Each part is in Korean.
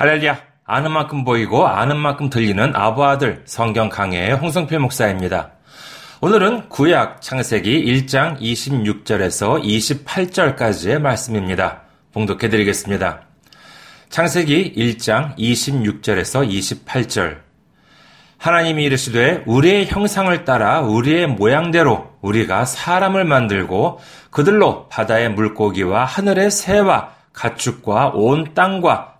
할렐루야! 아는 만큼 보이고 아는 만큼 들리는 아부아들 성경 강해의 홍성필 목사입니다. 오늘은 구약 창세기 1장 26절에서 28절까지의 말씀입니다. 봉독해 드리겠습니다. 창세기 1장 26절에서 28절 하나님이 이르시되 우리의 형상을 따라 우리의 모양대로 우리가 사람을 만들고 그들로 바다의 물고기와 하늘의 새와 가축과 온 땅과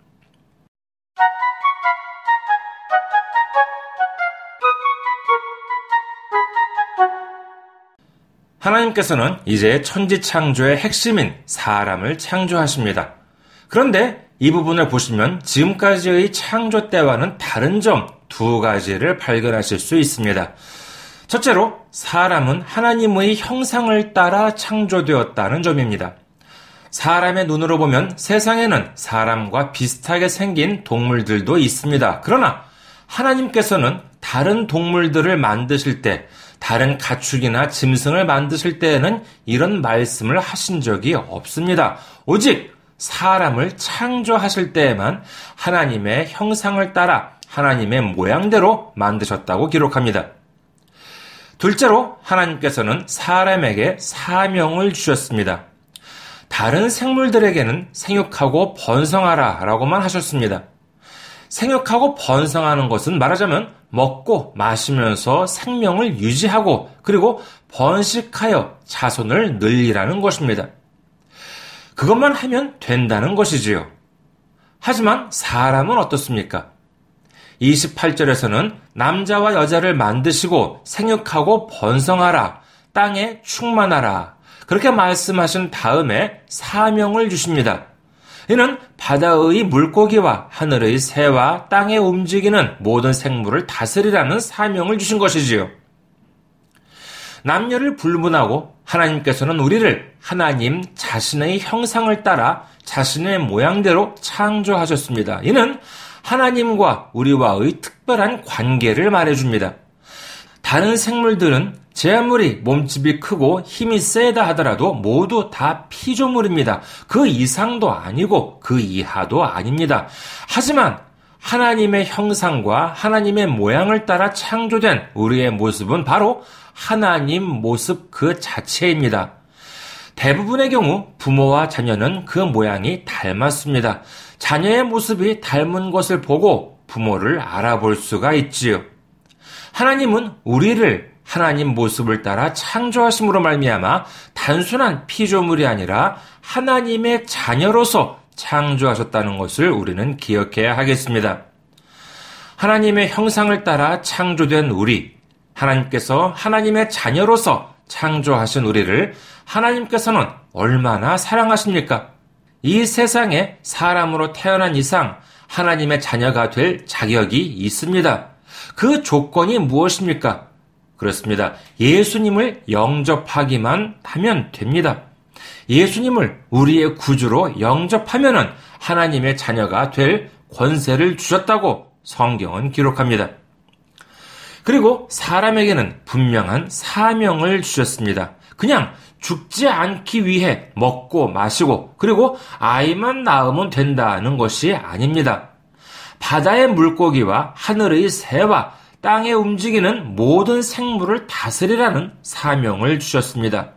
하나님께서는 이제 천지 창조의 핵심인 사람을 창조하십니다. 그런데 이 부분을 보시면 지금까지의 창조 때와는 다른 점 두 가지를 발견하실 수 있습니다. 첫째로 사람은 하나님의 형상을 따라 창조되었다는 점입니다. 사람의 눈으로 보면 세상에는 사람과 비슷하게 생긴 동물들도 있습니다. 그러나 하나님께서는 다른 동물들을 만드실 때 다른 가축이나 짐승을 만드실 때에는 이런 말씀을 하신 적이 없습니다. 오직 사람을 창조하실 때에만 하나님의 형상을 따라 하나님의 모양대로 만드셨다고 기록합니다. 둘째로 하나님께서는 사람에게 사명을 주셨습니다. 다른 생물들에게는 생육하고 번성하라 라고만 하셨습니다. 생육하고 번성하는 것은 말하자면 먹고 마시면서 생명을 유지하고 그리고 번식하여 자손을 늘리라는 것입니다. 그것만 하면 된다는 것이지요. 하지만 사람은 어떻습니까? 28절에서는 남자와 여자를 만드시고 생육하고 번성하라, 땅에 충만하라. 그렇게 말씀하신 다음에 사명을 주십니다. 이는 바다의 물고기와 하늘의 새와 땅에 움직이는 모든 생물을 다스리라는 사명을 주신 것이지요. 남녀를 불문하고 하나님께서는 우리를 하나님 자신의 형상을 따라 자신의 모양대로 창조하셨습니다. 이는 하나님과 우리와의 특별한 관계를 말해줍니다. 다른 생물들은 제 아무리 몸집이 크고 힘이 세다 하더라도 모두 다 피조물입니다. 그 이상도 아니고 그 이하도 아닙니다. 하지만 하나님의 형상과 하나님의 모양을 따라 창조된 우리의 모습은 바로 하나님 모습 그 자체입니다. 대부분의 경우 부모와 자녀는 그 모양이 닮았습니다. 자녀의 모습이 닮은 것을 보고 부모를 알아볼 수가 있지요. 하나님은 우리를 하나님 모습을 따라 창조하심으로 말미암아 단순한 피조물이 아니라 하나님의 자녀로서 창조하셨다는 것을 우리는 기억해야 하겠습니다. 하나님의 형상을 따라 창조된 우리, 하나님께서 하나님의 자녀로서 창조하신 우리를 하나님께서는 얼마나 사랑하십니까? 이 세상에 사람으로 태어난 이상 하나님의 자녀가 될 자격이 있습니다. 그 조건이 무엇입니까? 그렇습니다. 예수님을 영접하기만 하면 됩니다. 예수님을 우리의 구주로 영접하면은 하나님의 자녀가 될 권세를 주셨다고 성경은 기록합니다. 그리고 사람에게는 분명한 사명을 주셨습니다. 그냥 죽지 않기 위해 먹고 마시고 그리고 아이만 낳으면 된다는 것이 아닙니다. 바다의 물고기와 하늘의 새와 땅에 움직이는 모든 생물을 다스리라는 사명을 주셨습니다.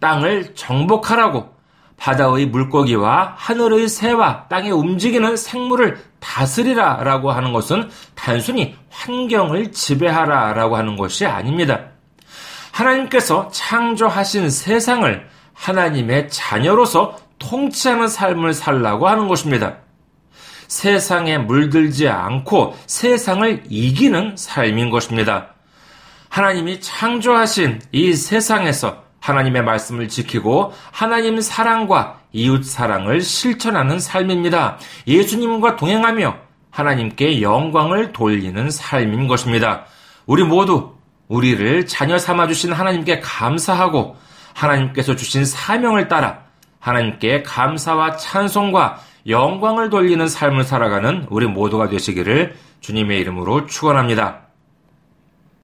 땅을 정복하라고 바다의 물고기와 하늘의 새와 땅에 움직이는 생물을 다스리라 라고 하는 것은 단순히 환경을 지배하라 라고 하는 것이 아닙니다. 하나님께서 창조하신 세상을 하나님의 자녀로서 통치하는 삶을 살라고 하는 것입니다. 세상에 물들지 않고 세상을 이기는 삶인 것입니다. 하나님이 창조하신 이 세상에서 하나님의 말씀을 지키고 하나님 사랑과 이웃 사랑을 실천하는 삶입니다. 예수님과 동행하며 하나님께 영광을 돌리는 삶인 것입니다. 우리 모두 우리를 자녀 삼아주신 하나님께 감사하고 하나님께서 주신 사명을 따라 하나님께 감사와 찬송과 영광을 돌리는 삶을 살아가는 우리 모두가 되시기를 주님의 이름으로 축원합니다.